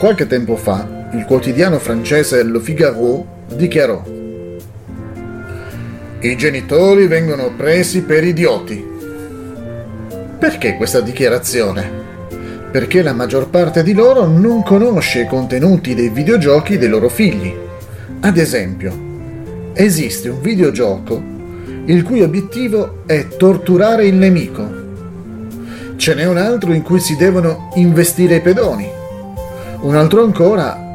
Qualche tempo fa, il quotidiano francese Le Figaro dichiarò I genitori vengono presi per idioti. Perché questa dichiarazione? Perché la maggior parte di loro non conosce i contenuti dei videogiochi dei loro figli. Ad esempio, esiste un videogioco il cui obiettivo è torturare il nemico. Ce n'è un altro in cui si devono investire i pedoni un altro ancora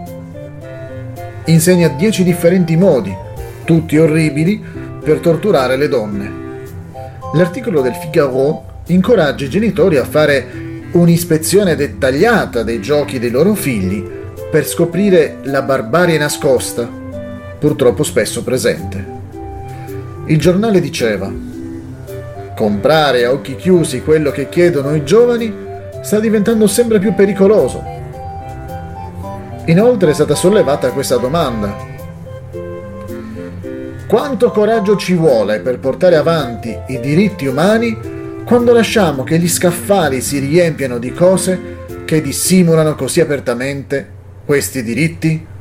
insegna 10 differenti modi, tutti orribili, per torturare le donne. L'articolo del Figaro incoraggia i genitori a fare un'ispezione dettagliata dei giochi dei loro figli per scoprire la barbarie nascosta, purtroppo spesso presente. Il giornale diceva, comprare a occhi chiusi quello che chiedono i giovani sta diventando sempre più pericoloso Inoltre è stata sollevata questa domanda. Quanto coraggio ci vuole per portare avanti i diritti umani quando lasciamo che gli scaffali si riempiano di cose che dissimulano così apertamente questi diritti?